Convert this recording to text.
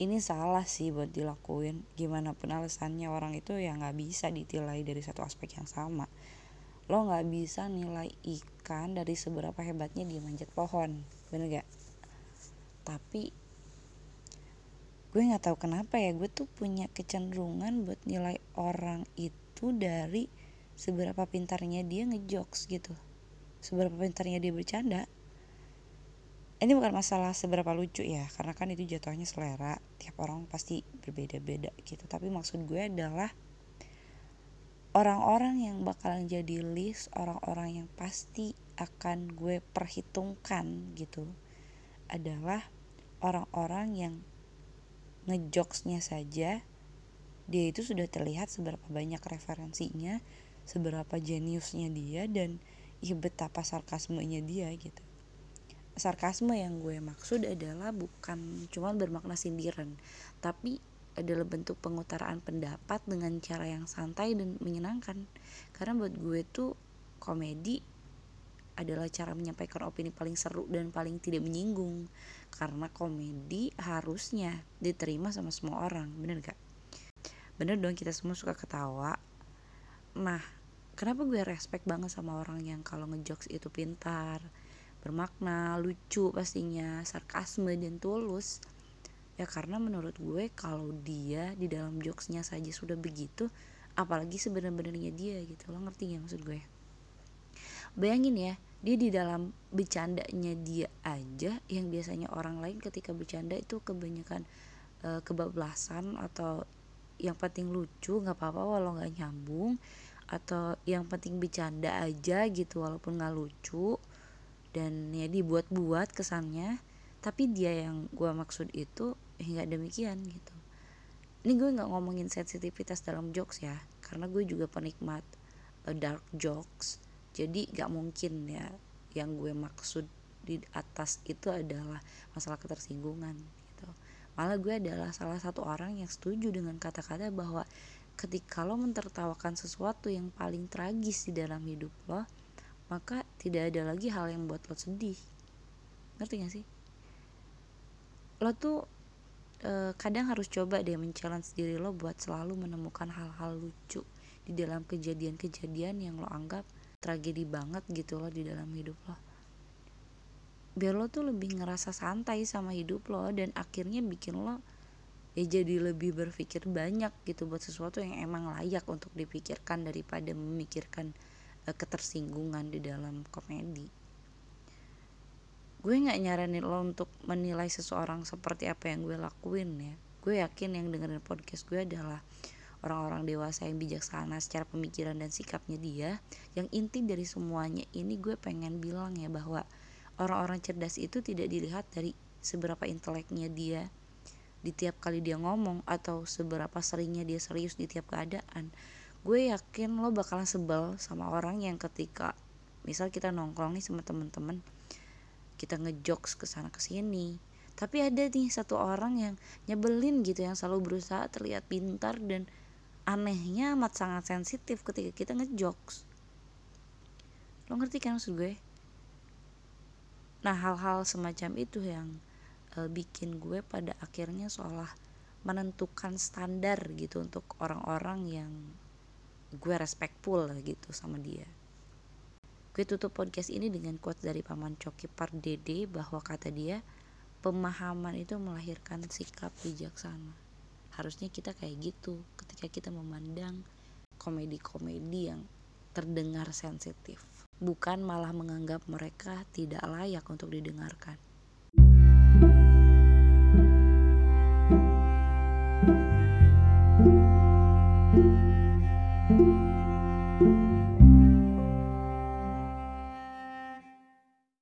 ini salah sih buat dilakuin. Gimana pun alasannya orang itu ya nggak bisa ditilai dari satu aspek yang sama. Lo nggak bisa nilai ikan dari seberapa hebatnya dia manjat pohon bener gak tapi gue nggak tahu kenapa ya gue tuh punya kecenderungan buat nilai orang itu dari seberapa pintarnya dia ngejokes gitu. Seberapa pintarnya dia bercanda ini bukan masalah seberapa lucu ya karena kan itu jatuhnya selera. Tiap orang pasti berbeda-beda gitu. Tapi maksud gue adalah orang-orang yang bakalan jadi list orang-orang yang pasti akan gue perhitungkan gitu adalah orang-orang yang ngejokesnya saja dia itu sudah terlihat seberapa banyak referensinya seberapa jeniusnya dia dan ya betapa sarkasmenya dia gitu sarkasme yang gue maksud adalah bukan cuma bermakna sindiran tapi adalah bentuk pengutaraan pendapat dengan cara yang santai dan menyenangkan. Karena buat gue tuh komedi adalah cara menyampaikan opini paling seru dan paling tidak menyinggung. Karena komedi harusnya diterima sama semua orang bener gak bener dong kita semua suka ketawa. Nah kenapa gue respect banget sama orang yang kalau ngejokes itu pintar bermakna, lucu pastinya, sarkasme dan tulus. Ya karena menurut gue kalau dia di dalam jokesnya saja sudah begitu, apalagi sebenarnya dia gitu. Lo ngerti gak maksud gue? Bayangin ya, dia di dalam bercandanya dia aja yang biasanya orang lain ketika bercanda itu kebanyakan e, kebablasan atau yang penting lucu nggak apa-apa walau nggak nyambung atau yang penting bercanda aja gitu walaupun nggak lucu dan ya dibuat-buat kesannya tapi dia yang gue maksud itu hingga ya demikian gitu. Ini gue nggak ngomongin sensitivitas dalam jokes ya karena gue juga penikmat uh, dark jokes. Jadi gak mungkin ya yang gue maksud di atas itu adalah masalah ketersinggungan gitu. Malah gue adalah salah satu orang yang setuju dengan kata-kata bahwa ketika lo mentertawakan sesuatu yang paling tragis di dalam hidup lo maka tidak ada lagi hal yang buat lo sedih. Ngerti gak sih? Lo tuh e, kadang harus coba deh men-challenge lo buat selalu menemukan hal-hal lucu di dalam kejadian-kejadian yang lo anggap tragedi banget gitu lo di dalam hidup lo. Biar lo tuh lebih ngerasa santai sama hidup lo dan akhirnya bikin lo ya jadi lebih berpikir banyak gitu buat sesuatu yang emang layak untuk dipikirkan daripada memikirkan ketersinggungan di dalam komedi. Gue nggak nyaranin lo untuk menilai seseorang seperti apa yang gue lakuin ya. Gue yakin yang dengerin podcast gue adalah orang-orang dewasa yang bijaksana secara pemikiran dan sikapnya dia. Yang inti dari semuanya ini gue pengen bilang ya bahwa orang-orang cerdas itu tidak dilihat dari seberapa inteleknya dia di tiap kali dia ngomong atau seberapa seringnya dia serius di tiap keadaan gue yakin lo bakalan sebel sama orang yang ketika misal kita nongkrong nih sama temen-temen kita ngejokes ke sana ke sini tapi ada nih satu orang yang nyebelin gitu yang selalu berusaha terlihat pintar dan anehnya amat sangat sensitif ketika kita ngejokes. Lo ngerti kan maksud gue? Nah hal-hal semacam itu yang uh, bikin gue pada akhirnya seolah menentukan standar gitu untuk orang-orang yang gue respectful gitu sama dia. Gue tutup podcast ini dengan quotes dari paman Coki Pardede bahwa kata dia pemahaman itu melahirkan sikap bijaksana. Harusnya kita kayak gitu ketika kita memandang komedi-komedi yang terdengar sensitif bukan malah menganggap mereka tidak layak untuk didengarkan